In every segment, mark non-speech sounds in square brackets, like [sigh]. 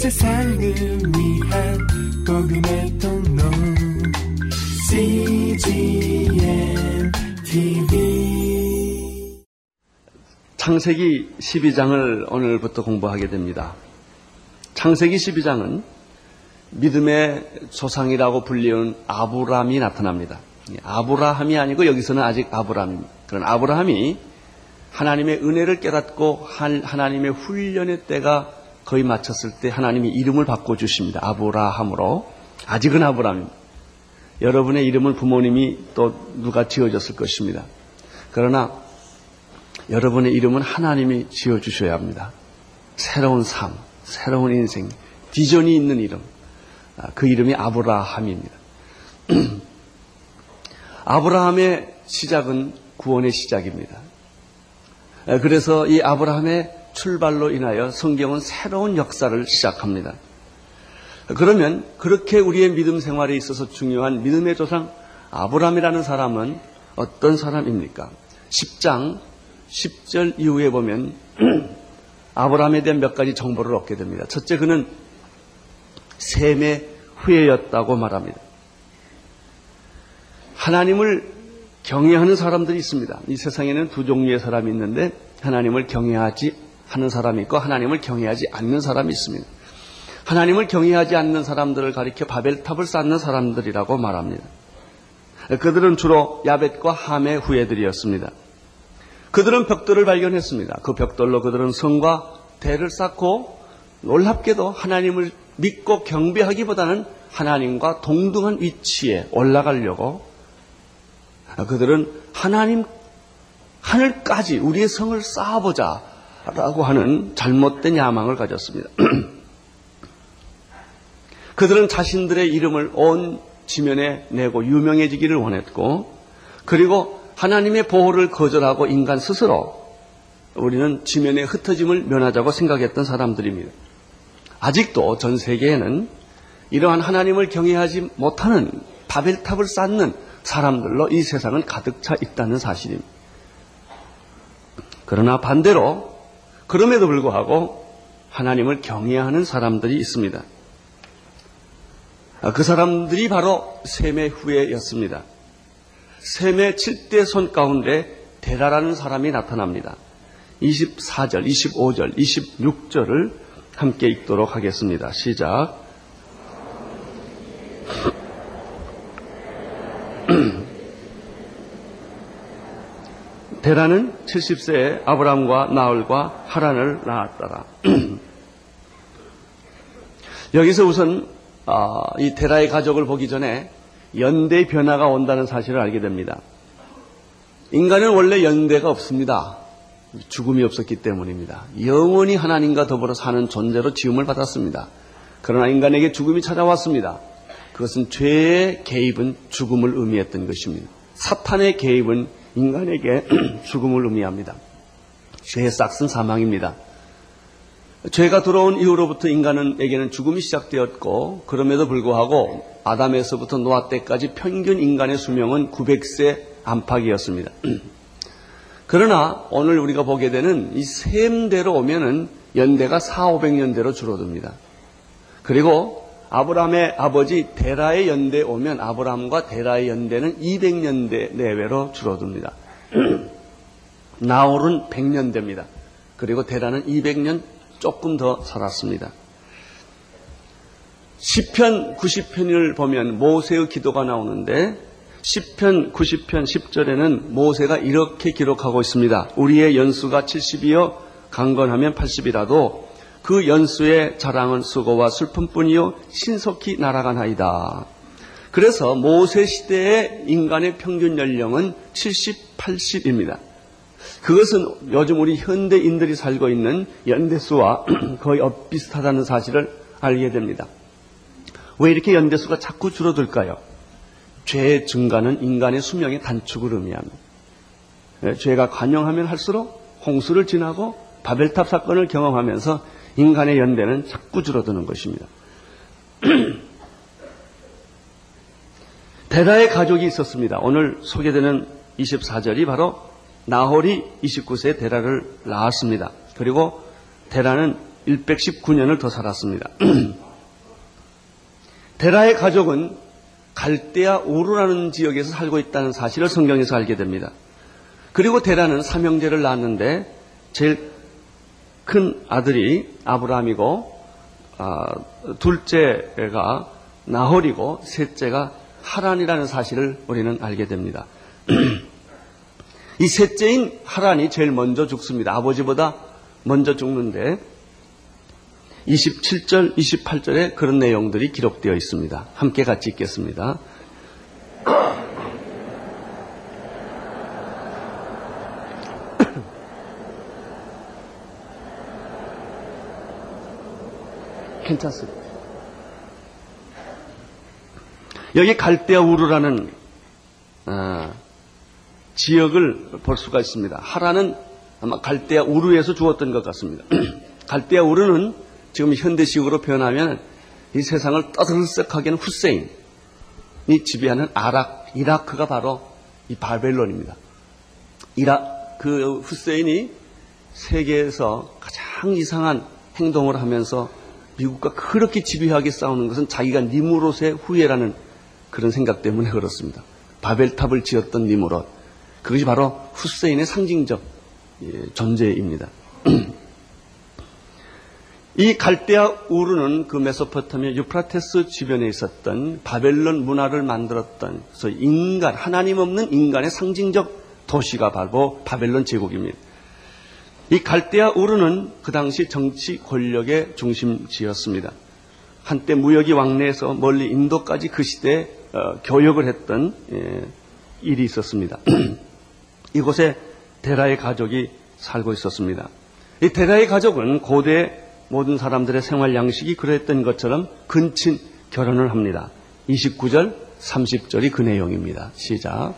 세상을 위한 복음의 통로 CGM TV 창세기 12장을 오늘부터 공부하게 됩니다. 창세기 12장은 믿음의 조상이라고 불리운 아브라함이 나타납니다. 아브라함이 아니고 여기서는 아직 아브라함입니다. 그런 아브라함이 하나님의 은혜를 깨닫고 하나님의 훈련의 때가 거의 마쳤을 때 하나님이 이름을 바꿔주십니다. 아브라함으로. 아직은 아브라함입니다. 여러분의 이름을 부모님이 또 누가 지어줬을 것입니다. 그러나 여러분의 이름은 하나님이 지어주셔야 합니다. 새로운 삶, 새로운 인생, 비전이 있는 이름. 아, 그 이름이 아브라함입니다. [clears throat] 아브라함의 시작은 구원의 시작입니다. 아, 그래서 이 아브라함의 출발로 인하여 성경은 새로운 역사를 시작합니다. 그러면 그렇게 우리의 믿음 생활에 있어서 중요한 믿음의 조상 아브라함이라는 사람은 어떤 사람입니까? 10장 10절 이후에 보면 [clears throat] 아브라함에 대한 몇 가지 정보를 얻게 됩니다. 첫째 그는 셈의 후예였다고 말합니다. 하나님을 경외하는 사람들이 있습니다. 이 세상에는 두 종류의 사람이 있는데 하나님을 경외하지 하는 사람이 있고 하나님을 경외하지 않는 사람이 있습니다. 하나님을 경외하지 않는 사람들을 가리켜 바벨탑을 쌓는 사람들이라고 말합니다. 그들은 주로 야벳과 함의 후예들이었습니다. 그들은 벽돌을 발견했습니다. 그 벽돌로 그들은 성과 대를 쌓고 놀랍게도 하나님을 믿고 경배하기보다는 하나님과 동등한 위치에 올라가려고 그들은 하나님 하늘까지 우리의 성을 쌓아보자 라고 하는 잘못된 야망을 가졌습니다. [clears throat] 그들은 자신들의 이름을 온 지면에 내고 유명해지기를 원했고 그리고 하나님의 보호를 거절하고 인간 스스로 우리는 지면의 흩어짐을 면하자고 생각했던 사람들입니다. 아직도 전 세계에는 이러한 하나님을 경외하지 못하는 바벨탑을 쌓는 사람들로 이 세상은 가득 차 있다는 사실입니다. 그러나 반대로 그럼에도 불구하고 하나님을 경외하는 사람들이 있습니다. 그 사람들이 바로 셈의 후예였습니다. 셈의 7대 손 가운데 데라라는 사람이 나타납니다. 24절, 25절, 26절을 함께 읽도록 하겠습니다. 시작. 데라는 70세에 아브람과 나홀과 하란을 낳았더라. [clears throat] 여기서 우선 아, 이 데라의 가족을 보기 전에 연대 변화가 온다는 사실을 알게 됩니다. 인간은 원래 연대가 없습니다. 죽음이 없었기 때문입니다. 영원히 하나님과 더불어 사는 존재로 지음을 받았습니다. 그러나 인간에게 죽음이 찾아왔습니다. 그것은 죄의 개입은 죽음을 의미했던 것입니다. 사탄의 개입은 인간에게 [clears throat] 죽음을 의미합니다. 죄의 싹슨 사망입니다. 죄가 들어온 이후로부터 인간에게는 죽음이 시작되었고 그럼에도 불구하고 아담에서부터 노아 때까지 평균 인간의 수명은 900세 안팎이었습니다. [clears throat] 그러나 오늘 우리가 보게 되는 이 셈대로 오면은 연대가 4, 500년대로 줄어듭니다. 그리고 아브라함의 아버지 데라의 연대에 오면 아브라함과 데라의 연대는 200년대 내외로 줄어듭니다. [clears throat] 나홀은 100년대입니다. 그리고 데라는 200년 조금 더 살았습니다. 10편, 90편을 보면 모세의 기도가 나오는데 10편, 90편, 10절에는 모세가 이렇게 기록하고 있습니다. 우리의 연수가 70이요 강건하면 80이라도 그 연수의 자랑은 수고와 슬픔뿐이요 신속히 날아가나이다. 그래서 모세 시대의 인간의 평균 연령은 70, 80입니다. 그것은 요즘 우리 현대인들이 살고 있는 연대수와 [clears throat] 거의 엇비슷하다는 사실을 알게 됩니다. 왜 이렇게 연대수가 자꾸 줄어들까요? 죄의 증가는 인간의 수명의 단축을 의미합니다. 예, 죄가 관영하면 할수록 홍수를 지나고 바벨탑 사건을 경험하면서 인간의 연대는 자꾸 줄어드는 것입니다. [clears throat] 데라의 가족이 있었습니다. 오늘 소개되는 24절이 바로 나홀이 29세에 데라를 낳았습니다. 그리고 데라는 119년을 더 살았습니다. [clears throat] 데라의 가족은 갈대아 오르라는 지역에서 살고 있다는 사실을 성경에서 알게 됩니다. 그리고 데라는 삼형제를 낳았는데 제일 큰 아들이 아브라함이고 아, 둘째가 나홀이고 셋째가 하란이라는 사실을 우리는 알게 됩니다. [clears throat] 이 셋째인 하란이 제일 먼저 죽습니다. 아버지보다 먼저 죽는데 27절, 28절에 그런 내용들이 기록되어 있습니다. 함께 같이 읽겠습니다. [clears throat] 괜찮습니다. 여기 갈대아 우르라는 어, 지역을 볼 수가 있습니다. 하라는 아마 갈대아 우르에서 주었던 것 같습니다. [clears throat] 갈대아 우르는 지금 현대식으로 표현하면 이 세상을 떠들썩하게 하는 후세인이 지배하는 아락, 이라크가 바로 이 바벨론입니다. 이라, 그 후세인이 세계에서 가장 이상한 행동을 하면서 미국과 그렇게 집요하게 싸우는 것은 자기가 니무롯의 후예라는 그런 생각 때문에 그렇습니다. 바벨탑을 지었던 니무롯. 그것이 바로 후세인의 상징적 예, 존재입니다. [clears throat] 이 갈대아 우르는 그 메소포타미아 유프라테스 주변에 있었던 바벨론 문화를 만들었던 인간 하나님 없는 인간의 상징적 도시가 바로 바벨론 제국입니다. 이 갈대아 우르는 그 당시 정치 권력의 중심지였습니다. 한때 무역이 왕래해서 멀리 인도까지 그 시대에 어, 교역을 했던 예, 일이 있었습니다. [clears throat] 이곳에 데라의 가족이 살고 있었습니다. 이 데라의 가족은 고대 모든 사람들의 생활 양식이 그랬던 것처럼 근친 결혼을 합니다. 29절, 30절이 그 내용입니다. 시작.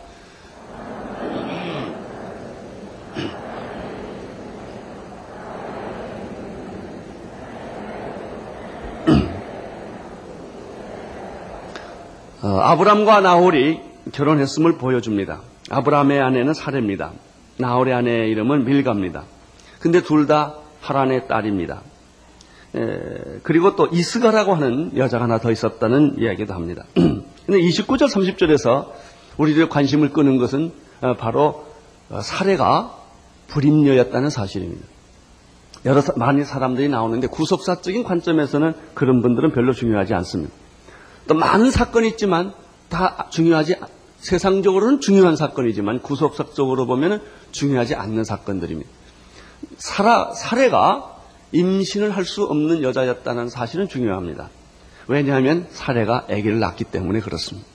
아브람과 나홀이 결혼했음을 보여줍니다. 아브람의 아내는 사례입니다. 나홀의 아내의 이름은 밀가입니다. 근데 둘 다 하란의 딸입니다. 에, 그리고 또 이스가라고 하는 여자가 하나 더 있었다는 이야기도 합니다. [clears throat] 근데 29절 30절에서 우리들의 관심을 끄는 것은 어, 바로 어, 사례가 불임녀였다는 사실입니다. 여러 많은 사람들이 나오는데 구속사적인 관점에서는 그런 분들은 별로 중요하지 않습니다. 또 많은 사건이 있지만 다 중요하지 세상적으로는 중요한 사건이지만 구속사적으로 보면 중요하지 않는 사건들입니다. 사라, 사례가 임신을 할 수 없는 여자였다는 사실은 중요합니다. 왜냐하면 사례가 아기를 낳기 때문에 그렇습니다.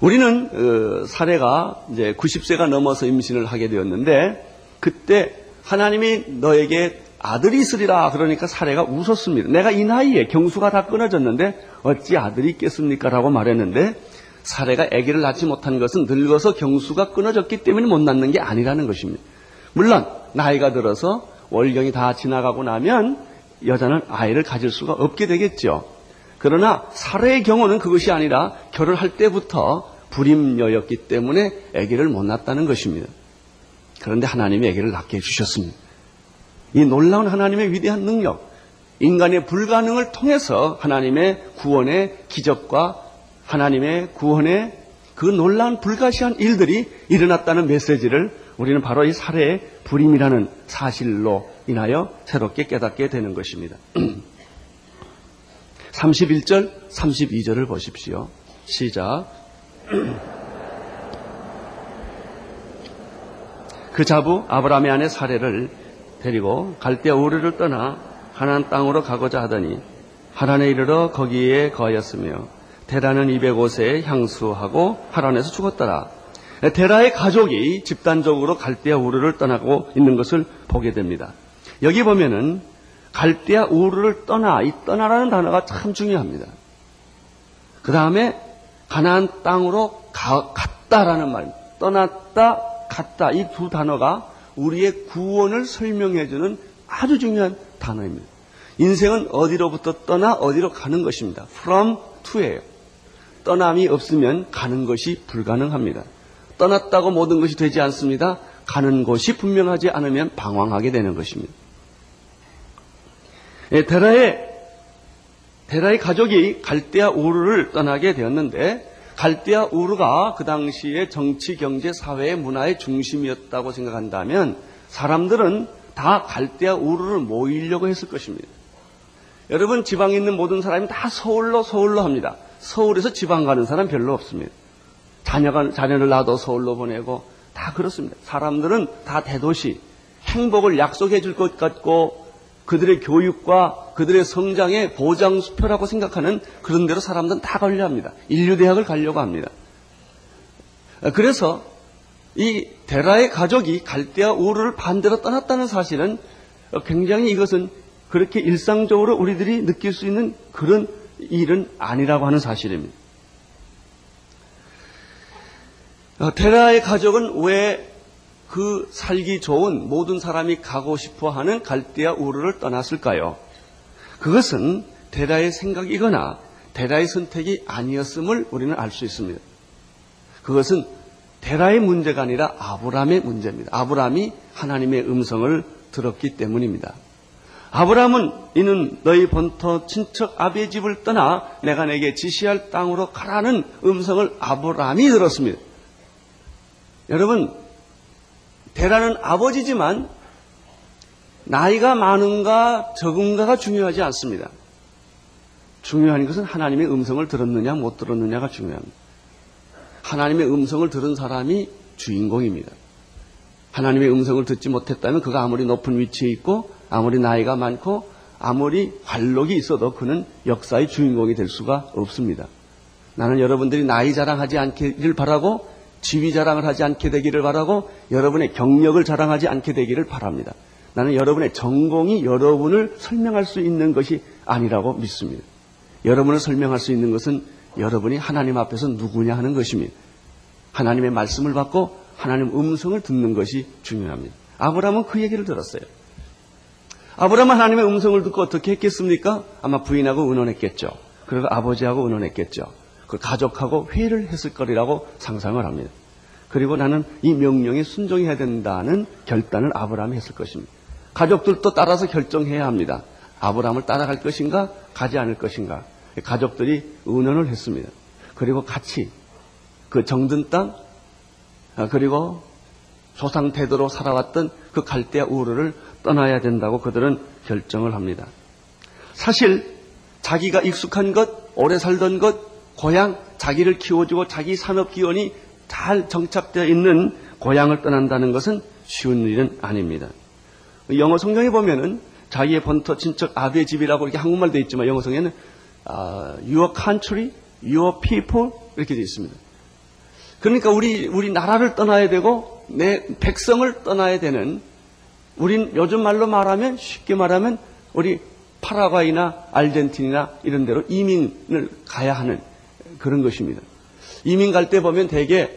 우리는 어, 사례가 이제 90세가 넘어서 임신을 하게 되었는데 그때 하나님이 너에게 아들이 있으리라 그러니까 사례가 웃었습니다. 내가 이 나이에 경수가 다 끊어졌는데 어찌 아들이 있겠습니까? 라고 말했는데 사례가 아기를 낳지 못한 것은 늙어서 경수가 끊어졌기 때문에 못 낳는 게 아니라는 것입니다. 물론 나이가 들어서 월경이 다 지나가고 나면 여자는 아이를 가질 수가 없게 되겠죠. 그러나 사례의 경우는 그것이 아니라 결혼할 때부터 불임녀였기 때문에 아기를 못 낳았다는 것입니다. 그런데 하나님이 아기를 낳게 해주셨습니다. 이 놀라운 하나님의 위대한 능력, 인간의 불가능을 통해서 하나님의 구원의 기적과 하나님의 구원의 그 놀라운 불가시한 일들이 일어났다는 메시지를 우리는 바로 이 사례의 불임이라는 사실로 인하여 새롭게 깨닫게 되는 것입니다. [clears throat] 31절, 32절을 보십시오. 시작. [clears throat] 그 자부 아브라함의 아내 사례를 데리고 갈대아 우르를 떠나 하나안 땅으로 가고자 하더니 하란에 이르러 거기에 거하였으며 데라는 205세에 향수하고 하란에서 죽었더라. 데라의 가족이 집단적으로 갈대아 우르를 떠나고 있는 것을 보게 됩니다. 여기 보면은 갈대아 우르를 떠나 이 떠나라는 단어가 참 중요합니다. 그 다음에 가나안 땅으로 가, 갔다라는 말, 떠났다, 갔다 이 두 단어가 우리의 구원을 설명해주는 아주 중요한 단어입니다. 인생은 어디로부터 떠나 어디로 가는 것입니다. from to예요. 떠남이 없으면 가는 것이 불가능합니다. 떠났다고 모든 것이 되지 않습니다. 가는 곳이 분명하지 않으면 방황하게 되는 것입니다. 예, 데라의 데라의 가족이 갈대아 우르를 떠나게 되었는데 갈대아 우르가 그 당시에 정치, 경제, 사회, 문화의 중심이었다고 생각한다면 사람들은 다 갈대아 우르를 모이려고 했을 것입니다. 여러분 지방에 있는 모든 사람이 다 서울로 서울로 합니다. 서울에서 지방 가는 사람 별로 없습니다. 자녀가 자녀를 낳아도 서울로 보내고 다 그렇습니다. 사람들은 다 대도시 행복을 약속해 줄 것 같고 그들의 교육과 그들의 성장의 보장 수표라고 생각하는 그런 대로 사람들은 다 가려 합니다. 인류대학을 가려고 합니다. 그래서 이 데라의 가족이 갈대아 우르를 반대로 떠났다는 사실은 굉장히 이것은 그렇게 일상적으로 우리들이 느낄 수 있는 그런 일은 아니라고 하는 사실입니다. 데라의 가족은 왜 그 살기 좋은 모든 사람이 가고 싶어 하는 갈대아 우르를 떠났을까요? 그것은 데라의 생각이거나 데라의 선택이 아니었음을 우리는 알 수 있습니다. 그것은 데라의 문제가 아니라 아브람의 문제입니다. 아브람이 하나님의 음성을 들었기 때문입니다. 아브람은 이는 너희 본토 친척 아비의 집을 떠나 내가 내게 지시할 땅으로 가라는 음성을 아브람이 들었습니다. 여러분, 대라는 아버지지만 나이가 많은가 적은가가 중요하지 않습니다. 중요한 것은 하나님의 음성을 들었느냐 못 들었느냐가 중요합니다. 하나님의 음성을 들은 사람이 주인공입니다. 하나님의 음성을 듣지 못했다면 그가 아무리 높은 위치에 있고 아무리 나이가 많고 아무리 관록이 있어도 그는 역사의 주인공이 될 수가 없습니다. 나는 여러분들이 나이 자랑하지 않기를 바라고 지위 자랑을 하지 않게 되기를 바라고 여러분의 경력을 자랑하지 않게 되기를 바랍니다. 나는 여러분의 전공이 여러분을 설명할 수 있는 것이 아니라고 믿습니다. 여러분을 설명할 수 있는 것은 여러분이 하나님 앞에서 누구냐 하는 것입니다. 하나님의 말씀을 받고 하나님 음성을 듣는 것이 중요합니다. 아브라함은 그 얘기를 들었어요. 아브라함은 하나님의 음성을 듣고 어떻게 했겠습니까? 아마 부인하고 의논했겠죠. 그리고 아버지하고 의논했겠죠. 그 가족하고 회의를 했을 거리라고 상상을 합니다. 그리고 나는 이 명령에 순종해야 된다는 결단을 아브라함이 했을 것입니다. 가족들도 따라서 결정해야 합니다. 아브라함을 따라갈 것인가, 가지 않을 것인가. 가족들이 의논을 했습니다. 그리고 같이 그 정든 땅, 아, 그리고 조상 태도로 살아왔던 그 갈대아 우르를 떠나야 된다고 그들은 결정을 합니다. 사실 자기가 익숙한 것, 오래 살던 것, 고향, 자기를 키워주고 자기 산업 기원이 잘 정착되어 있는 고향을 떠난다는 것은 쉬운 일은 아닙니다. 영어 성경에 보면은 자기의 본토 친척 아비의 집이라고 이렇게 한국말 되어 있지만 영어 성에는 아, your country, your people 이렇게 되어 있습니다. 그러니까 우리 우리 나라를 떠나야 되고 내 백성을 떠나야 되는 우린 요즘 말로 말하면 쉽게 말하면 우리 파라과이나 아르헨티나 이런 데로 이민을 가야 하는 그런 것입니다. 이민 갈 때 보면 대개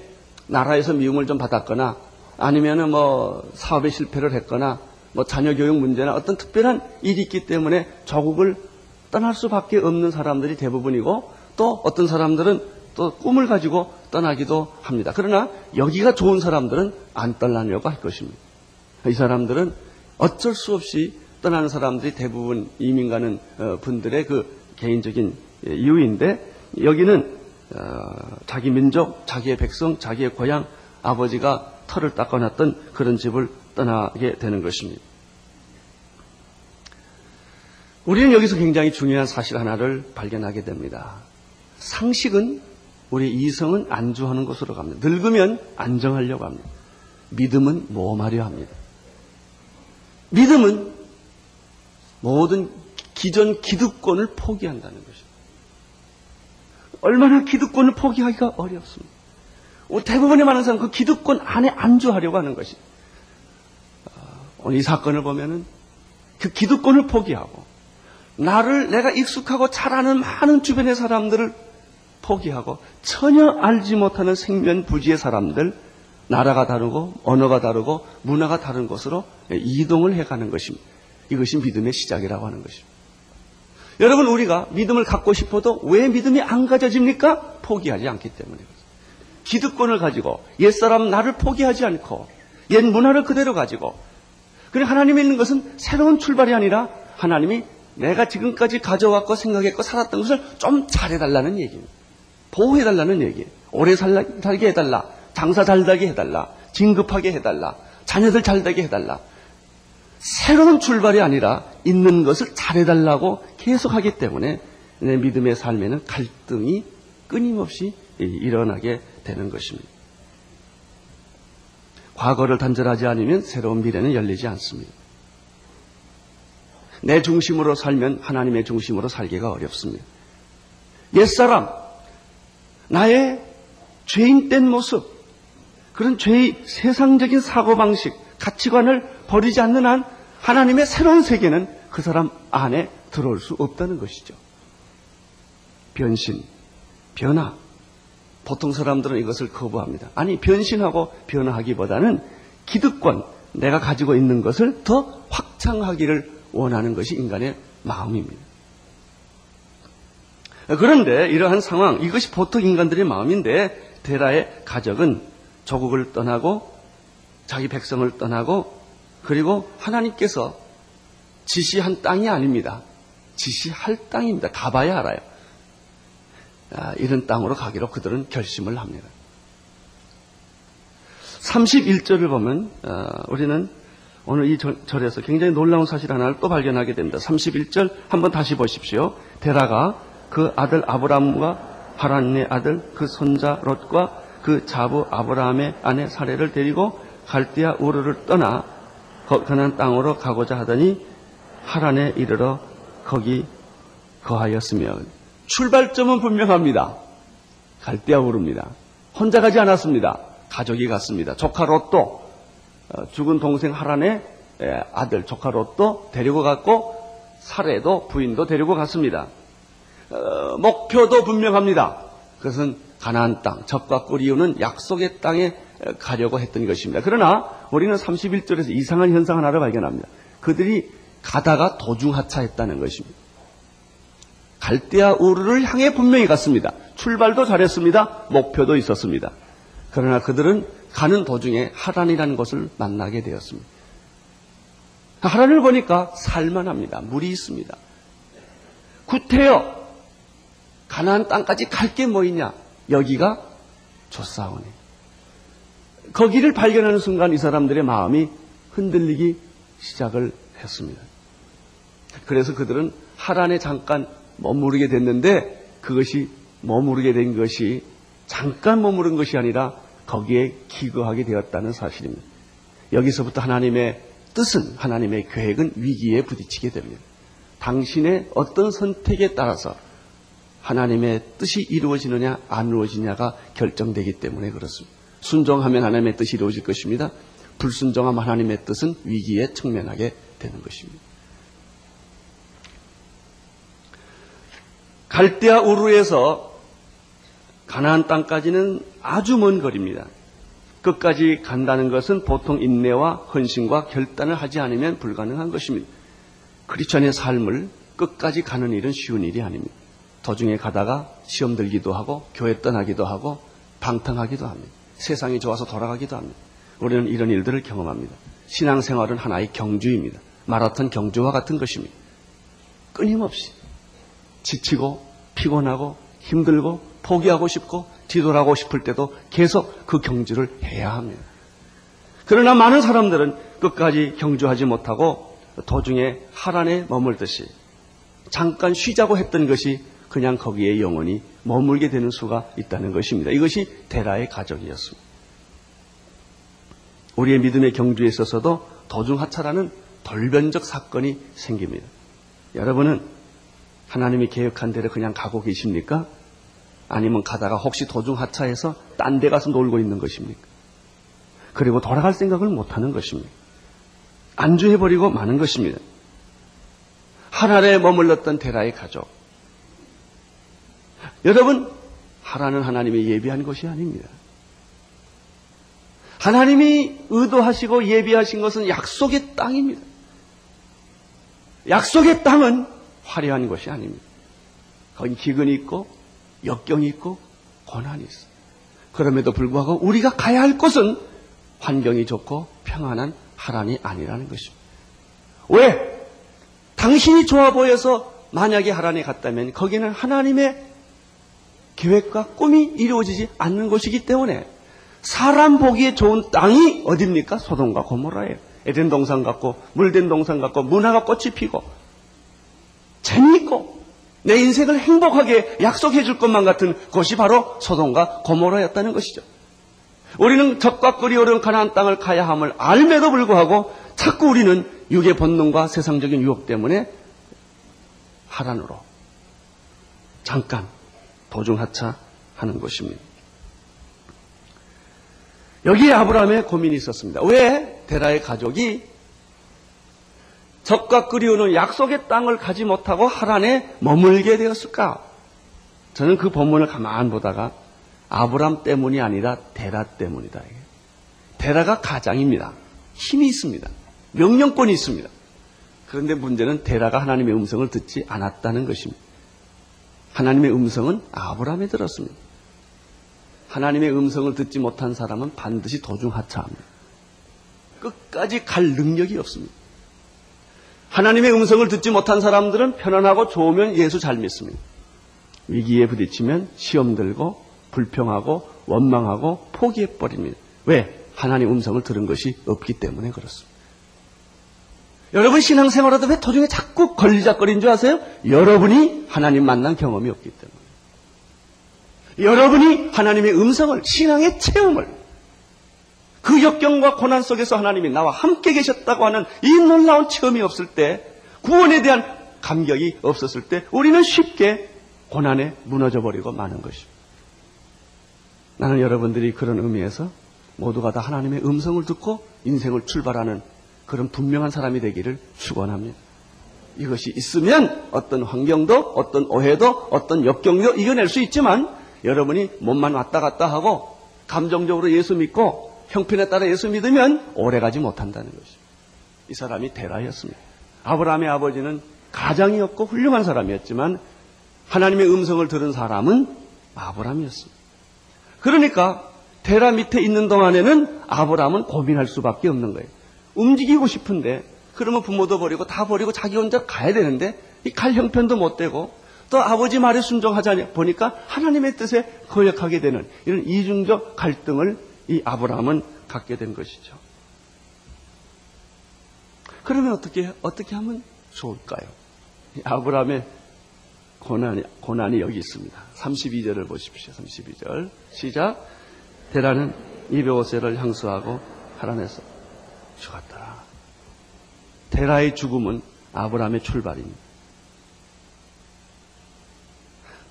나라에서 미움을 좀 받았거나 아니면은 뭐 사업에 실패를 했거나 뭐 자녀 교육 문제나 어떤 특별한 일이 있기 때문에 조국을 떠날 수밖에 없는 사람들이 대부분이고 또 어떤 사람들은 또 꿈을 가지고 떠나기도 합니다. 그러나 여기가 좋은 사람들은 안 떠나려고 할 것입니다. 이 사람들은 어쩔 수 없이 떠나는 사람들이 대부분 이민 가는 어, 분들의 그 개인적인 예, 이유인데 여기는 어, 자기 민족, 자기의 백성, 자기의 고향, 아버지가 털을 닦아놨던 그런 집을 떠나게 되는 것입니다. 우리는 여기서 굉장히 중요한 사실 하나를 발견하게 됩니다. 상식은 우리 이성은 안주하는 것으로 갑니다. 늙으면 안정하려고 합니다. 믿음은 모험하려 합니다. 믿음은 모든 기존 기득권을 포기한다는 것입니다. 얼마나 기득권을 포기하기가 어렵습니다. 대부분의 많은 사람은 그 기득권 안에 안주하려고 하는 것이. 오늘 이 사건을 보면은 그 기득권을 포기하고 나를 내가 익숙하고 잘 아는 많은 주변의 사람들을 포기하고 전혀 알지 못하는 생면 부지의 사람들 나라가 다르고 언어가 다르고 문화가 다른 곳으로 이동을 해가는 것입니다. 이것이 믿음의 시작이라고 하는 것입니다. 여러분 우리가 믿음을 갖고 싶어도 왜 믿음이 안 가져집니까? 포기하지 않기 때문에 기득권을 가지고 옛사람 나를 포기하지 않고 옛 문화를 그대로 가지고 그래 하나님이 있는 것은 새로운 출발이 아니라 하나님이 내가 지금까지 가져왔고 생각했고 살았던 것을 좀 잘해달라는 얘기입니다. 보호해달라는 얘기예요. 오래 살게 해달라. 장사 잘 되게 해달라. 진급하게 해달라. 자녀들 잘 되게 해달라. 새로운 출발이 아니라 있는 것을 잘해달라고 계속하기 때문에 내 믿음의 삶에는 갈등이 끊임없이 일어나게 되는 것입니다. 과거를 단절하지 않으면 새로운 미래는 열리지 않습니다. 내 중심으로 살면 하나님의 중심으로 살기가 어렵습니다. 옛사람, 나의 죄인된 모습, 그런 죄의 세상적인 사고방식, 가치관을 버리지 않는 한 하나님의 새로운 세계는 그 사람 안에 들어올 수 없다는 것이죠. 변신, 변화. 보통 사람들은 이것을 거부합니다. 아니, 변신하고 변화하기보다는 기득권, 내가 가지고 있는 것을 더 확장하기를 원하는 것이 인간의 마음입니다. 그런데 이러한 상황, 이것이 보통 인간들의 마음인데, 데라의 가족은 조국을 떠나고 자기 백성을 떠나고 그리고 하나님께서 지시한 땅이 아닙니다. 지시할 땅입니다. 가봐야 알아요. 아, 이런 땅으로 가기로 그들은 결심을 합니다. 31절을 보면 어, 우리는 오늘 이 절에서 굉장히 놀라운 사실 하나를 또 발견하게 됩니다. 31절 한번 다시 보십시오. 데라가 그 아들 아브라함과 하란의 아들 그 손자 롯과 그 자부 아브라함의 아내 사례를 데리고 갈대아 우르를 떠나 그난 땅으로 가고자 하더니 하란에 이르러 거기 거하였으며 출발점은 분명합니다. 갈대아 우르입니다. 혼자 가지 않았습니다. 가족이 갔습니다. 조카 롯도 어, 죽은 동생 하란의 아들 조카 롯도 데리고 갔고 사례도 부인도 데리고 갔습니다. 어, 목표도 분명합니다. 그것은 가나안 땅, 적과 꿀 이유는 약속의 땅에 가려고 했던 것입니다. 그러나 우리는 31절에서 이상한 현상 하나를 발견합니다. 그들이 가다가 도중 하차했다는 것입니다. 갈대아 우르를 향해 분명히 갔습니다. 출발도 잘했습니다. 목표도 있었습니다. 그러나 그들은 가는 도중에 하란이라는 곳을 만나게 되었습니다. 하란을 보니까 살만합니다. 물이 있습니다. 구태여 가나안 땅까지 갈 게 뭐 있냐? 여기가 좋사오네. 거기를 발견하는 순간 이 사람들의 마음이 흔들리기 시작을 했습니다. 그래서 그들은 하란에 잠깐 머무르게 됐는데 그것이 머무르게 된 것이 잠깐 머무른 것이 아니라 거기에 기거하게 되었다는 사실입니다. 여기서부터 하나님의 뜻은 하나님의 계획은 위기에 부딪히게 됩니다. 당신의 어떤 선택에 따라서 하나님의 뜻이 이루어지느냐 안 이루어지냐가 결정되기 때문에 그렇습니다. 순종하면 하나님의 뜻이 이루어질 것입니다. 불순종하면 하나님의 뜻은 위기에 측면하게 되는 것입니다. 갈대아 우르에서 가나안 땅까지는 아주 먼 거리입니다. 끝까지 간다는 것은 보통 인내와 헌신과 결단을 하지 않으면 불가능한 것입니다. 크리스천의 삶을 끝까지 가는 일은 쉬운 일이 아닙니다. 도중에 가다가 시험 들기도 하고 교회 떠나기도 하고 방탕하기도 합니다. 세상이 좋아서 돌아가기도 합니다. 우리는 이런 일들을 경험합니다. 신앙생활은 하나의 경주입니다. 마라톤 경주와 같은 것입니다. 끊임없이 지치고 피곤하고 힘들고 포기하고 싶고 뒤돌아가고 싶을 때도 계속 그 경주를 해야 합니다. 그러나 많은 사람들은 끝까지 경주하지 못하고 도중에 하란에 머물듯이 잠깐 쉬자고 했던 것이 그냥 거기에 영원히 머물게 되는 수가 있다는 것입니다. 이것이 데라의 가족이었습니다. 우리의 믿음의 경주에 있어서도 도중하차라는 돌변적 사건이 생깁니다. 여러분은 하나님이 계획한 대로 그냥 가고 계십니까? 아니면 가다가 혹시 도중하차해서 딴 데 가서 놀고 있는 것입니까? 그리고 돌아갈 생각을 못하는 것입니다. 안주해버리고 마는 것입니다. 하나에 머물렀던 데라의 가족. 여러분, 하라는 하나님이 예비한 것이 아닙니다. 하나님이 의도하시고 예비하신 것은 약속의 땅입니다. 약속의 땅은 화려한 것이 아닙니다. 거기 기근이 있고 역경이 있고 고난이 있어. 그럼에도 불구하고 우리가 가야 할 곳은 환경이 좋고 평안한 하란이 아니라는 것입니다. 왜? 당신이 좋아 보여서 만약에 하란에 갔다면 거기는 하나님의 계획과 꿈이 이루어지지 않는 곳이기 때문에 사람 보기에 좋은 땅이 어딥니까? 소돔과 고모라예요. 에덴 동산 같고 물된 동산 같고 문화가 꽃이 피고 재미있고 내 인생을 행복하게 약속해 줄 것만 같은 곳이 바로 소돔과 고모라였다는 것이죠. 우리는 적과 꿀이 오른 가나안 땅을 가야 함을 알매도 불구하고 자꾸 우리는 육의 본능과 세상적인 유혹 때문에 하란으로 잠깐 도중하차하는 것입니다. 여기에 아브라함의 고민이 있었습니다. 왜 데라의 가족이 적과 끓이오는 약속의 땅을 가지 못하고 하란에 머물게 되었을까? 저는 그 본문을 가만 보다가 아브람 때문이 아니라 데라 때문이다. 데라가 가장입니다. 힘이 있습니다. 명령권이 있습니다. 그런데 문제는 데라가 하나님의 음성을 듣지 않았다는 것입니다. 하나님의 음성은 아브람에 들었습니다. 하나님의 음성을 듣지 못한 사람은 반드시 도중 하차합니다. 끝까지 갈 능력이 없습니다. 하나님의 음성을 듣지 못한 사람들은 편안하고 좋으면 예수 잘 믿습니다. 위기에 부딪히면 시험 들고 불평하고 원망하고 포기해버립니다. 왜? 하나님 음성을 들은 것이 없기 때문에 그렇습니다. 여러분 신앙생활하다 왜 도중에 자꾸 걸리작거리는 줄 아세요? 여러분이 하나님 만난 경험이 없기 때문에. 여러분이 하나님의 음성을, 신앙의 체험을, 그 역경과 고난 속에서 하나님이 나와 함께 계셨다고 하는 이 놀라운 체험이 없을 때, 구원에 대한 감격이 없었을 때, 우리는 쉽게 고난에 무너져 버리고 마는 것입니다. 나는 여러분들이 그런 의미에서 모두가 다 하나님의 음성을 듣고 인생을 출발하는 그런 분명한 사람이 되기를 축원합니다. 이것이 있으면 어떤 환경도 어떤 오해도 어떤 역경도 이겨낼 수 있지만 여러분이 몸만 왔다 갔다 하고 감정적으로 예수 믿고 형편에 따라 예수 믿으면 오래가지 못한다는 것입니다. 이 사람이 데라였습니다. 아브라함의 아버지는 가장이었고 훌륭한 사람이었지만 하나님의 음성을 들은 사람은 아브라함이었습니다. 그러니까 데라 밑에 있는 동안에는 아브라함은 고민할 수밖에 없는 거예요. 움직이고 싶은데 그러면 부모도 버리고 다 버리고 자기 혼자 가야 되는데 이갈 형편도 못 되고 또 아버지 말에 순종하자 보니까 하나님의 뜻에 거역하게 되는 이런 이중적 갈등을 이 아브라함은 갖게 된 것이죠. 그러면 어떻게 어떻게 하면 좋을까요? 아브라함의 고난이, 고난이 여기 있습니다. 32절을 보십시오. 32절. 시작. 대라는 205세를 향수하고 하란에서 죽었더라. 데라의 죽음은 아브라함의 출발입니다.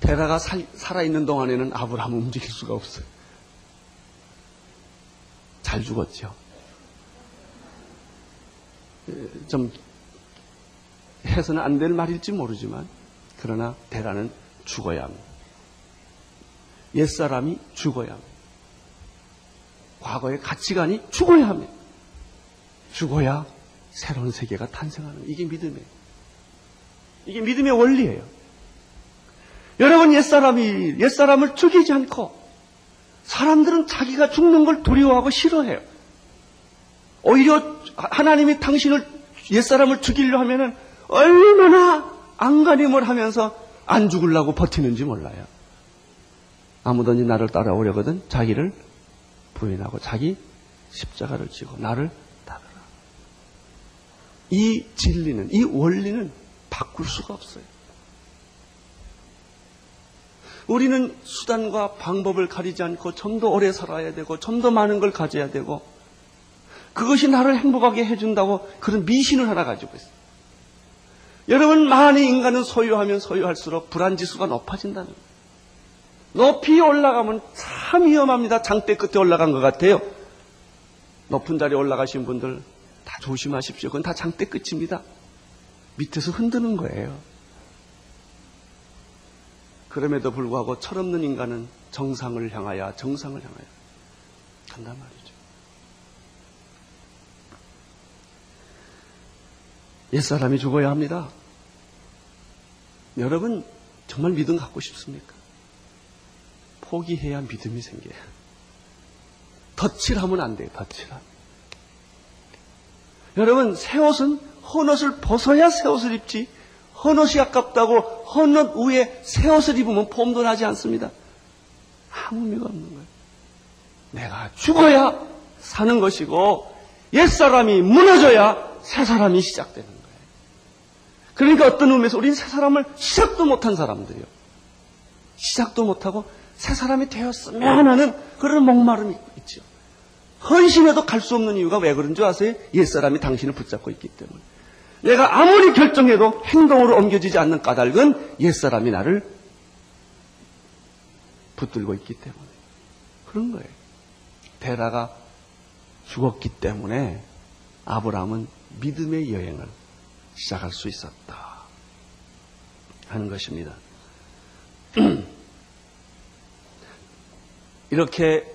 데라가 살아있는 동안에는 아브라함은 움직일 수가 없어요. 잘 죽었죠. 좀 해서는 안 될 말일지 모르지만 그러나 데라는 죽어야 합니다. 옛사람이 죽어야 합니다. 과거의 가치관이 죽어야 합니다. 죽어야 새로운 세계가 탄생하는 이게 믿음이에요. 이게 믿음의 원리예요. 여러분 옛사람이 옛사람을 죽이지 않고 사람들은 자기가 죽는 걸 두려워하고 싫어해요. 오히려 하나님이 당신을 옛사람을 죽이려 하면은 얼마나 안간힘을 하면서 안 죽으려고 버티는지 몰라요. 아무든지 나를 따라오려거든 자기를 부인하고 자기 십자가를 지고 나를. 이 진리는 이 원리는 바꿀 수가 없어요. 우리는 수단과 방법을 가리지 않고 좀 더 오래 살아야 되고 좀 더 많은 걸 가져야 되고 그것이 나를 행복하게 해준다고 그런 미신을 하나 가지고 있어요. 여러분 많이 인간은 소유하면 소유할수록 불안지수가 높아진다는 거예요. 높이 올라가면 참 위험합니다. 장대 끝에 올라간 것 같아요. 높은 자리에 올라가신 분들 다 조심하십시오. 그건 다 장대 끝입니다. 밑에서 흔드는 거예요. 그럼에도 불구하고 철없는 인간은 정상을 향하여 정상을 향하여 간단 말이죠. 옛사람이 죽어야 합니다. 여러분 정말 믿음 갖고 싶습니까? 포기해야 믿음이 생겨요. 덧칠하면 안 돼요. 덧칠하면. 여러분 새 옷은 헌옷을 벗어야 새 옷을 입지. 헌옷이 아깝다고 헌옷 위에 새 옷을 입으면 폼도 나지 않습니다. 아무 의미가 없는 거예요. 내가 죽어야 사는 것이고 옛사람이 무너져야 새 사람이 시작되는 거예요. 그러니까 어떤 의미에서 우리는 새 사람을 시작도 못한 사람들이요. 시작도 못하고 새 사람이 되었으면 하는 그런 목마름이 있죠. 헌신해도 갈 수 없는 이유가 왜 그런 줄 아세요? 옛사람이 당신을 붙잡고 있기 때문에. 내가 아무리 결정해도 행동으로 옮겨지지 않는 까닭은 옛사람이 나를 붙들고 있기 때문에. 그런 거예요. 데라가 죽었기 때문에 아브라함은 믿음의 여행을 시작할 수 있었다. 하는 것입니다. [clears throat] 이렇게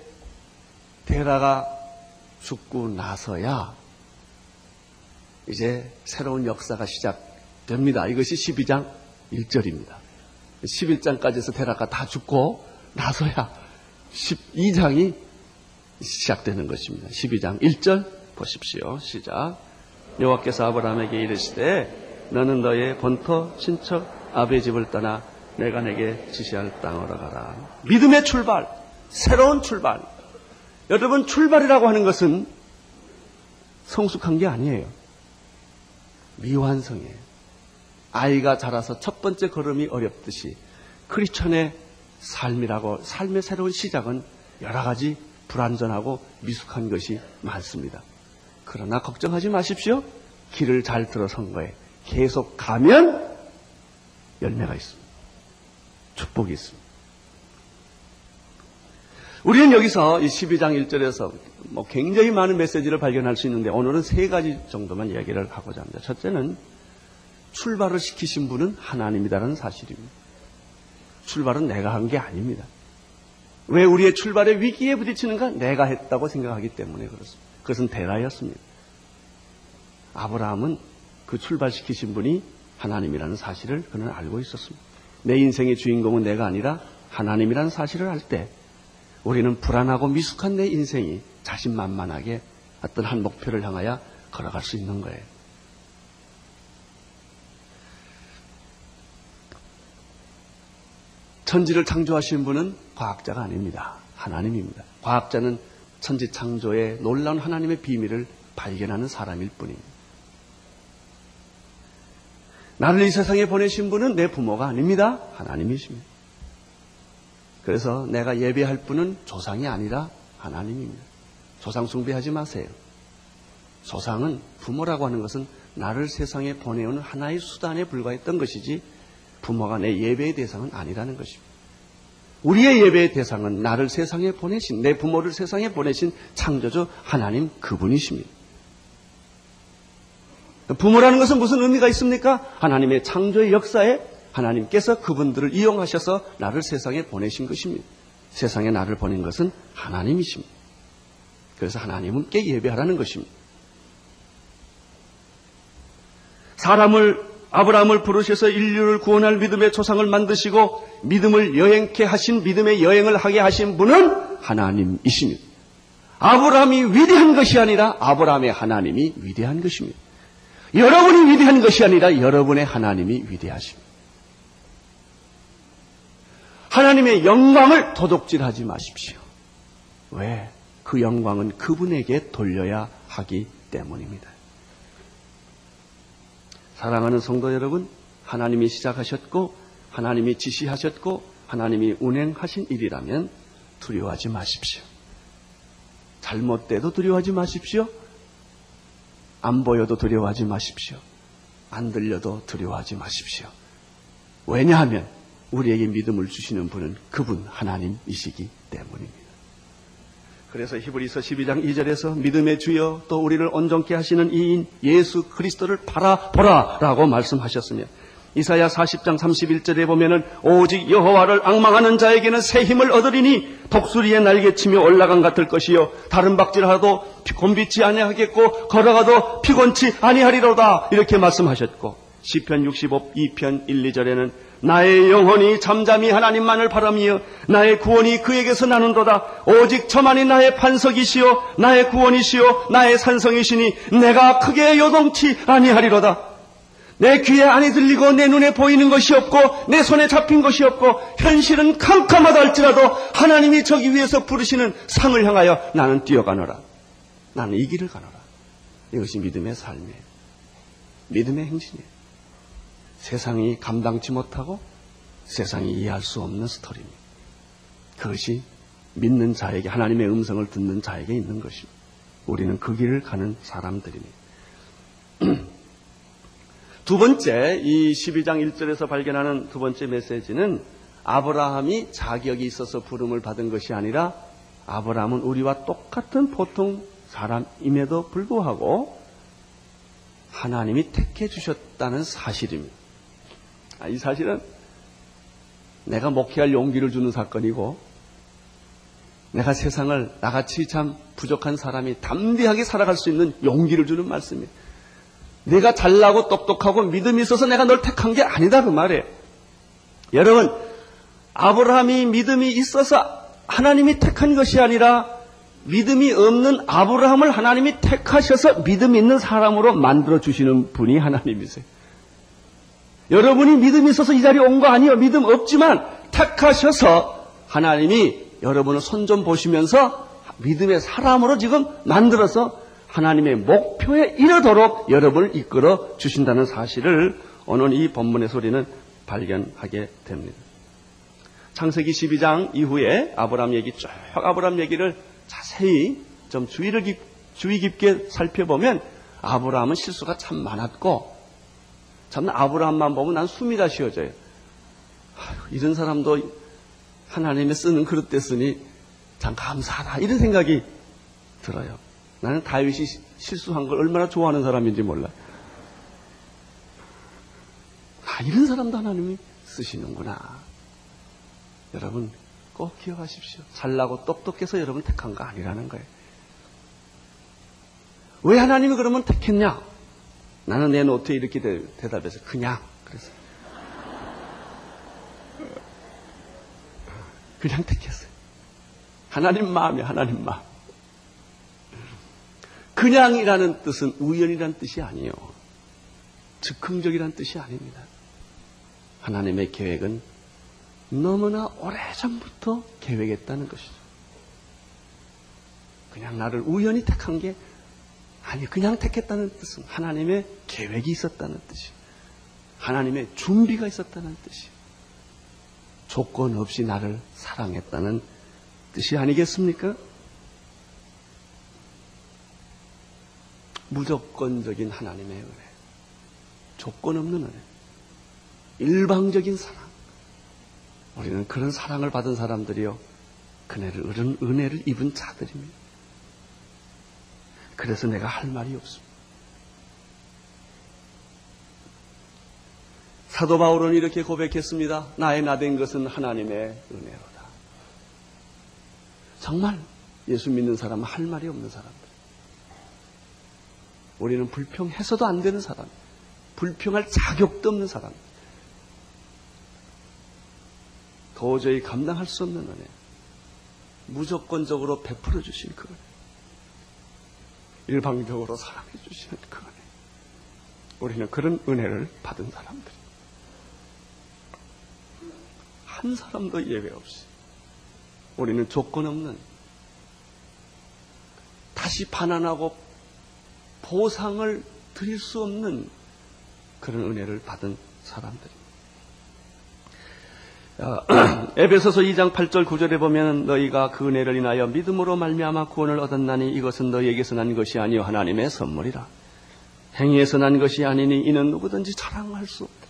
데라가 죽고 나서야 이제 새로운 역사가 시작됩니다. 이것이 12장 1절입니다. 11장까지에서 데라가 다 죽고 나서야 12장이 시작되는 것입니다. 12장 1절 보십시오. 시작. 여호와께서 아브라함에게 이르시되 너는 너의 본토 친척 아베 집을 떠나 내가 내게 지시할 땅으로 가라. 믿음의 출발, 새로운 출발. 여러분 출발이라고 하는 것은 성숙한 게 아니에요. 미완성이에요. 아이가 자라서 첫 번째 걸음이 어렵듯이 크리스천의 삶이라고 삶의 새로운 시작은 여러 가지 불완전하고 미숙한 것이 많습니다. 그러나 걱정하지 마십시오. 길을 잘 들어선 거에 계속 가면 열매가 있습니다. 축복이 있습니다. 우리는 여기서 이 12장 1절에서 뭐 굉장히 많은 메시지를 발견할 수 있는데 오늘은 세 가지 정도만 이야기를 하고자 합니다. 첫째는 출발을 시키신 분은 하나님이라는 사실입니다. 출발은 내가 한 게 아닙니다. 왜 우리의 출발의 위기에 부딪히는가? 내가 했다고 생각하기 때문에 그렇습니다. 그것은 대라였습니다. 아브라함은 그 출발시키신 분이 하나님이라는 사실을 그는 알고 있었습니다. 내 인생의 주인공은 내가 아니라 하나님이라는 사실을 알 때 우리는 불안하고 미숙한 내 인생이 자신만만하게 어떤 한 목표를 향하여 걸어갈 수 있는 거예요. 천지를 창조하신 분은 과학자가 아닙니다. 하나님입니다. 과학자는 천지 창조의 놀라운 하나님의 비밀을 발견하는 사람일 뿐입니다. 나를 이 세상에 보내신 분은 내 부모가 아닙니다. 하나님이십니다. 그래서 내가 예배할 분은 조상이 아니라 하나님입니다. 조상 숭배하지 마세요. 조상은 부모라고 하는 것은 나를 세상에 보내오는 하나의 수단에 불과했던 것이지 부모가 내 예배의 대상은 아니라는 것입니다. 우리의 예배의 대상은 나를 세상에 보내신, 내 부모를 세상에 보내신 창조주 하나님 그분이십니다. 부모라는 것은 무슨 의미가 있습니까? 하나님의 창조의 역사에 하나님께서 그분들을 이용하셔서 나를 세상에 보내신 것입니다. 세상에 나를 보낸 것은 하나님이십니다. 그래서 하나님께 예배하라는 것입니다. 사람을 아브라함을 부르셔서 인류를 구원할 믿음의 조상을 만드시고 믿음을 여행케 하신 믿음의 여행을 하게 하신 분은 하나님이십니다. 아브라함이 위대한 것이 아니라 아브라함의 하나님이 위대한 것입니다. 여러분이 위대한 것이 아니라 여러분의 하나님이 위대하십니다. 하나님의 영광을 도둑질하지 마십시오. 왜? 그 영광은 그분에게 돌려야 하기 때문입니다. 사랑하는 성도 여러분, 하나님이 시작하셨고, 하나님이 지시하셨고, 하나님이 운행하신 일이라면 두려워하지 마십시오. 잘못돼도 두려워하지 마십시오. 안 보여도 두려워하지 마십시오. 안 들려도 두려워하지 마십시오. 왜냐하면 우리에게 믿음을 주시는 분은 그분 하나님이시기 때문입니다. 그래서 히브리서 12장 2절에서 믿음의 주여 또 우리를 온전케 하시는 이인 예수 그리스도를 바라보라 라고 말씀하셨으며 이사야 40장 31절에 보면은 오직 여호와를 악망하는 자에게는 새 힘을 얻으리니 독수리의 날개치며 올라간 같을 것이요 다른 박질하도 곤비치 아니하겠고 걸어가도 피곤치 아니하리로다 이렇게 말씀하셨고 시편 65, 2편 1, 2절에는 나의 영혼이 잠잠히 하나님만을 바라며 나의 구원이 그에게서 나는도다. 오직 저만이 나의 반석이시요 나의 구원이시요 나의 산성이시니 내가 크게 요동치 아니하리로다. 내 귀에 안이 들리고 내 눈에 보이는 것이 없고 내 손에 잡힌 것이 없고 현실은 캄캄하다 할지라도 하나님이 저기 위에서 부르시는 상을 향하여 나는 뛰어가노라. 나는 이 길을 가노라. 이것이 믿음의 삶이에요. 믿음의 행진이에요. 세상이 감당치 못하고 세상이 이해할 수 없는 스토리입니다. 그것이 믿는 자에게 하나님의 음성을 듣는 자에게 있는 것입니다. 우리는 그 길을 가는 사람들입니다. [clears throat] 두 번째, 이 12장 1절에서 발견하는 두 번째 메시지는 아브라함이 자격이 있어서 부름을 받은 것이 아니라 아브라함은 우리와 똑같은 보통 사람임에도 불구하고 하나님이 택해 주셨다는 사실입니다. 아, 이 사실은 내가 목회할 용기를 주는 사건이고 내가 세상을 나같이 참 부족한 사람이 담대하게 살아갈 수 있는 용기를 주는 말씀이에요. 내가 잘나고 똑똑하고 믿음이 있어서 내가 널 택한 게 아니다 그 말이에요. 여러분 아브라함이 믿음이 있어서 하나님이 택한 것이 아니라 믿음이 없는 아브라함을 하나님이 택하셔서 믿음 있는 사람으로 만들어 주시는 분이 하나님이세요. 여러분이 믿음이 있어서 이 자리에 온 거 아니에요. 믿음 없지만 택하셔서 하나님이 여러분을 손 좀 보시면서 믿음의 사람으로 지금 만들어서 하나님의 목표에 이르도록 여러분을 이끌어 주신다는 사실을 오늘 이 본문의 소리는 발견하게 됩니다. 창세기 12장 이후에 아브람 얘기 쭉 아브람 얘기를 자세히 좀 주의를 깊, 주의 깊게 살펴보면 아브라함은 실수가 참 많았고 참 아브라함만 보면 난 숨이 다 쉬어져요. 이런 사람도 하나님의 쓰는 그릇 됐으니 참 감사하다 이런 생각이 들어요. 나는 다윗이 실수한 걸 얼마나 좋아하는 사람인지 몰라. 아, 이런 사람도 하나님이 쓰시는구나. 여러분, 꼭 기억하십시오. 잘나고 똑똑해서 여러분 택한 거 아니라는 거예요. 왜 하나님이 그러면 택했냐? 나는 내 노트에 이렇게 대, 답해서 그냥 그래서 그냥 택했어요. 하나님 마음이 하나님 마음. 그냥이라는 뜻은 우연이라는 뜻이 아니에요. 즉흥적이라는 뜻이 아닙니다. 하나님의 계획은 너무나 오래전부터 계획했다는 것이죠. 그냥 나를 우연히 택한 게 아니 그냥 택했다는 뜻은 하나님의 계획이 있었다는 뜻이 하나님의 준비가 있었다는 뜻이 조건 없이 나를 사랑했다는 뜻이 아니겠습니까? 무조건적인 하나님의 은혜, 조건 없는 은혜, 일방적인 사랑. 우리는 그런 사랑을 받은 사람들이요, 그네를 은혜를 입은 자들입니다. 그래서 내가 할 말이 없습니다. 사도 바울은 이렇게 고백했습니다. 나의 나된 것은 하나님의 은혜로다. 정말 예수 믿는 사람은 할 말이 없는 사람들. 우리는 불평해서도 안 되는 사람, 불평할 자격도 없는 사람, 도저히 감당할 수 없는 은혜, 무조건적으로 베풀어 주신 그 은혜, 일방적으로 사랑해 주시는 그 은혜. 우리는 그런 은혜를 받은 사람들이 한 사람도 예외 없이 우리는 조건 없는 다시 반환하고 보상을 드릴 수 없는 그런 은혜를 받은 사람들입니다. [clears throat] 에베소서 2장 8절 9절에 보면 너희가 그 은혜를 인하여 믿음으로 말미암아 구원을 얻었나니 이것은 너희에게서 난 것이 아니요 하나님의 선물이라. 행위에서 난 것이 아니니 이는 누구든지 자랑할 수 없다.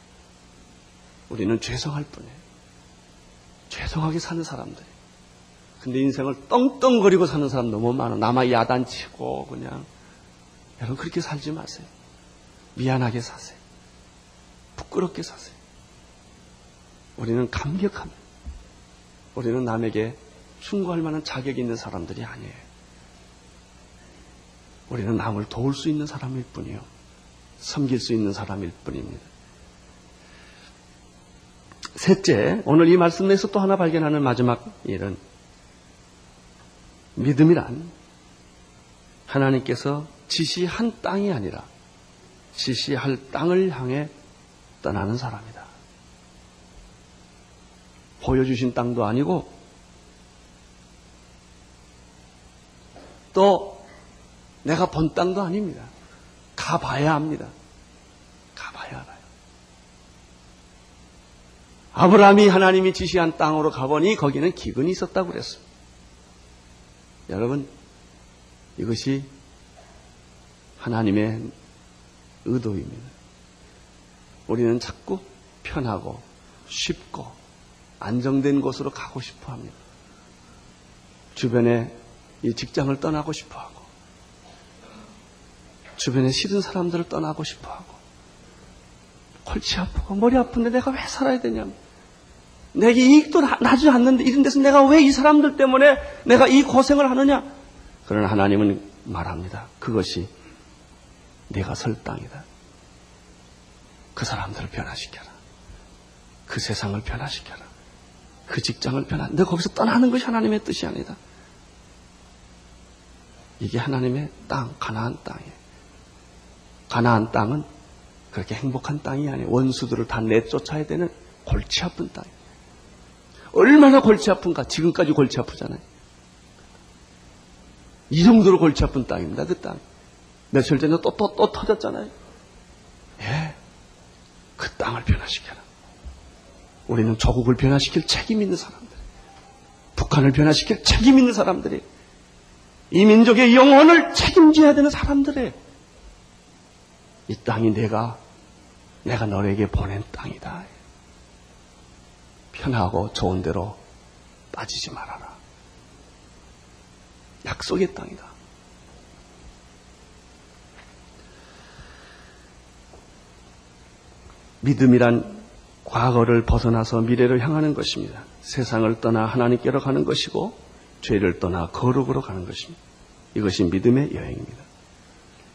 우리는 죄송할 뿐이에요. 죄송하게 사는 사람들. 근데 인생을 떵떵거리고 사는 사람 너무 많아. 남아 야단치고 그냥 여러분 그렇게 살지 마세요. 미안하게 사세요. 부끄럽게 사세요. 우리는 감격합니다. 우리는 남에게 충고할 만한 자격이 있는 사람들이 아니에요. 우리는 남을 도울 수 있는 사람일 뿐이요. 섬길 수 있는 사람일 뿐입니다. 셋째, 오늘 이 말씀 내에서 또 하나 발견하는 마지막 일은 믿음이란 하나님께서 지시한 땅이 아니라 지시할 땅을 향해 떠나는 사람이다. 보여주신 땅도 아니고 또 내가 본 땅도 아닙니다. 가봐야 합니다. 가봐야 알아요. 아브라함이 하나님이 지시한 땅으로 가보니 거기는 기근이 있었다고 그랬습니다. 여러분, 이것이 하나님의 의도입니다. 우리는 자꾸 편하고 쉽고 안정된 곳으로 가고 싶어 합니다. 주변에 이 직장을 떠나고 싶어 하고, 주변에 싫은 사람들을 떠나고 싶어 하고, 골치 아프고 머리 아픈데 내가 왜 살아야 되냐. 내게 이익도 나지 않는데 이런 데서 내가 왜 이 사람들 때문에 내가 이 고생을 하느냐. 그러나 하나님은 말합니다. 그것이 내가 설 땅이다. 그 사람들을 변화시켜라. 그 세상을 변화시켜라. 그 직장을 너 거기서 떠나는 것이 하나님의 뜻이 아니다. 이게 하나님의 땅, 가나안 땅이에요. 가나안 땅은 그렇게 행복한 땅이 아니에요. 원수들을 다 내쫓아야 되는 골치 아픈 땅이에요. 얼마나 골치 아픈가. 지금까지 골치 아프잖아요. 이 정도로 골치 아픈 땅입니다. 그 땅. 며칠 전에 또, 또, 또 터졌잖아요. 예. 그 땅을 변화시켜라. 우리는 조국을 변화시킬 책임 있는 사람들. 북한을 변화시킬 책임 있는 사람들이. 이 민족의 영혼을 책임져야 되는 사람들이. 이 땅이 내가, 내가 너에게 보낸 땅이다. 편하고 좋은 대로 빠지지 말아라. 약속의 땅이다. 믿음이란 과거를 벗어나서 미래를 향하는 것입니다. 세상을 떠나 하나님께로 가는 것이고 죄를 떠나 거룩으로 가는 것입니다. 이것이 믿음의 여행입니다.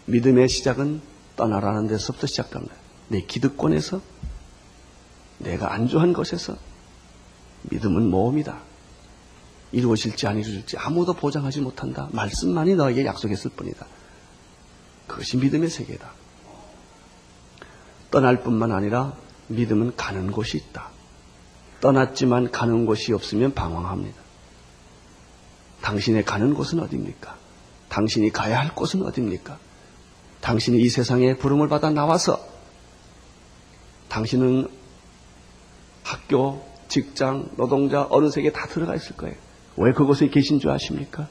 믿음의 시작은 떠나라는 데서부터 시작합니다. 내 기득권에서 내가 안주한 것에서 믿음은 모험이다. 이루어질지 안 이루어질지 아무도 보장하지 못한다. 말씀만이 너에게 약속했을 뿐이다. 그것이 믿음의 세계다. 떠날 뿐만 아니라 믿음은 가는 곳이 있다. 떠났지만 가는 곳이 없으면 방황합니다. 당신의 가는 곳은 어디입니까? 당신이 가야 할 곳은 어디입니까? 당신이 이 세상에 부름을 받아 나와서 당신은 학교, 직장, 노동자, 어느 세계에 다 들어가 있을 거예요. 왜 그곳에 계신 줄 아십니까?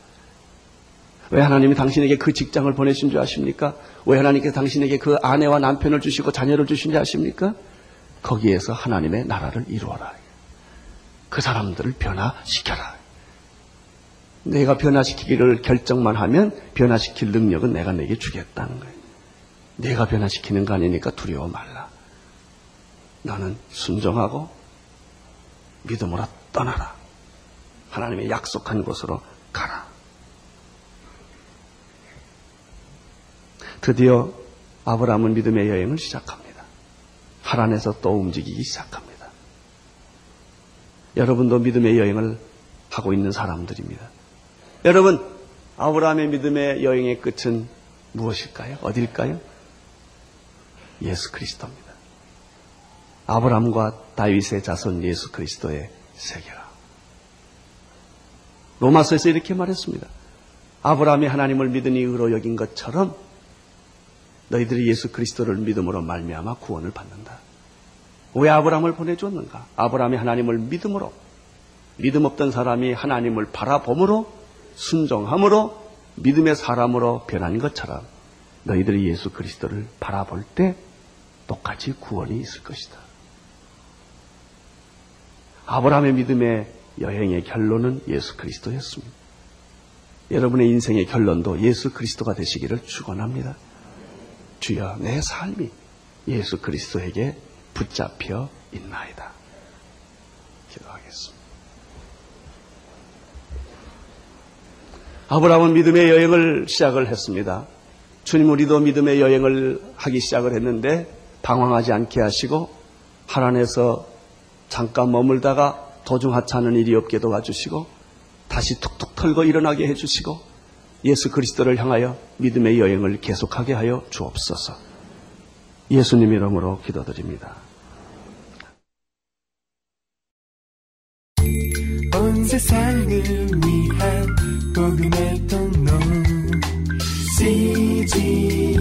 왜 하나님이 당신에게 그 직장을 보내신 줄 아십니까? 왜 하나님께서 당신에게 그 아내와 남편을 주시고 자녀를 주신 줄 아십니까? 거기에서 하나님의 나라를 이루어라. 그 사람들을 변화시켜라. 내가 변화시키기를 결정만 하면 변화시킬 능력은 내가 내게 주겠다는 거예요. 내가 변화시키는 거 아니니까 두려워 말라. 너는 순종하고 믿음으로 떠나라. 하나님의 약속한 곳으로 가라. 드디어 아브라함은 믿음의 여행을 시작합니다. 하란에서 또 움직이기 시작합니다. 여러분도 믿음의 여행을 하고 있는 사람들입니다. 여러분, 아브라함의 믿음의 여행의 끝은 무엇일까요? 어딜까요? 예수 그리스도입니다. 아브라함과 다윗의 자손 예수 그리스도의 세계라. 로마서에서 이렇게 말했습니다. 아브라함이 하나님을 믿으니 의로 여긴 것처럼 너희들이 예수 그리스도를 믿음으로 말미암아 구원을 받는다. 왜 아브라함을 보내주었는가? 아브라함이 하나님을 믿음으로 믿음 없던 사람이 하나님을 바라봄으로 순종함으로 믿음의 사람으로 변한 것처럼 너희들이 예수 그리스도를 바라볼 때 똑같이 구원이 있을 것이다. 아브라함의 믿음의 여행의 결론은 예수 그리스도였습니다. 여러분의 인생의 결론도 예수 그리스도가 되시기를 축원합니다. 주여 내 삶이 예수 그리스도에게 붙잡혀 있나이다. 기도하겠습니다. 아브라함은 믿음의 여행을 시작을 했습니다. 주님 우리도 믿음의 여행을 하기 시작을 했는데 방황하지 않게 하시고 하란에서 잠깐 머물다가 도중 하차하는 일이 없게 도와주시고 다시 툭툭 털고 일어나게 해주시고 예수 그리스도를 향하여 믿음의 여행을 계속하게 하여 주옵소서. 예수님 이름으로 기도드립니다. 온 세상을 위한 복음의 통로 CGM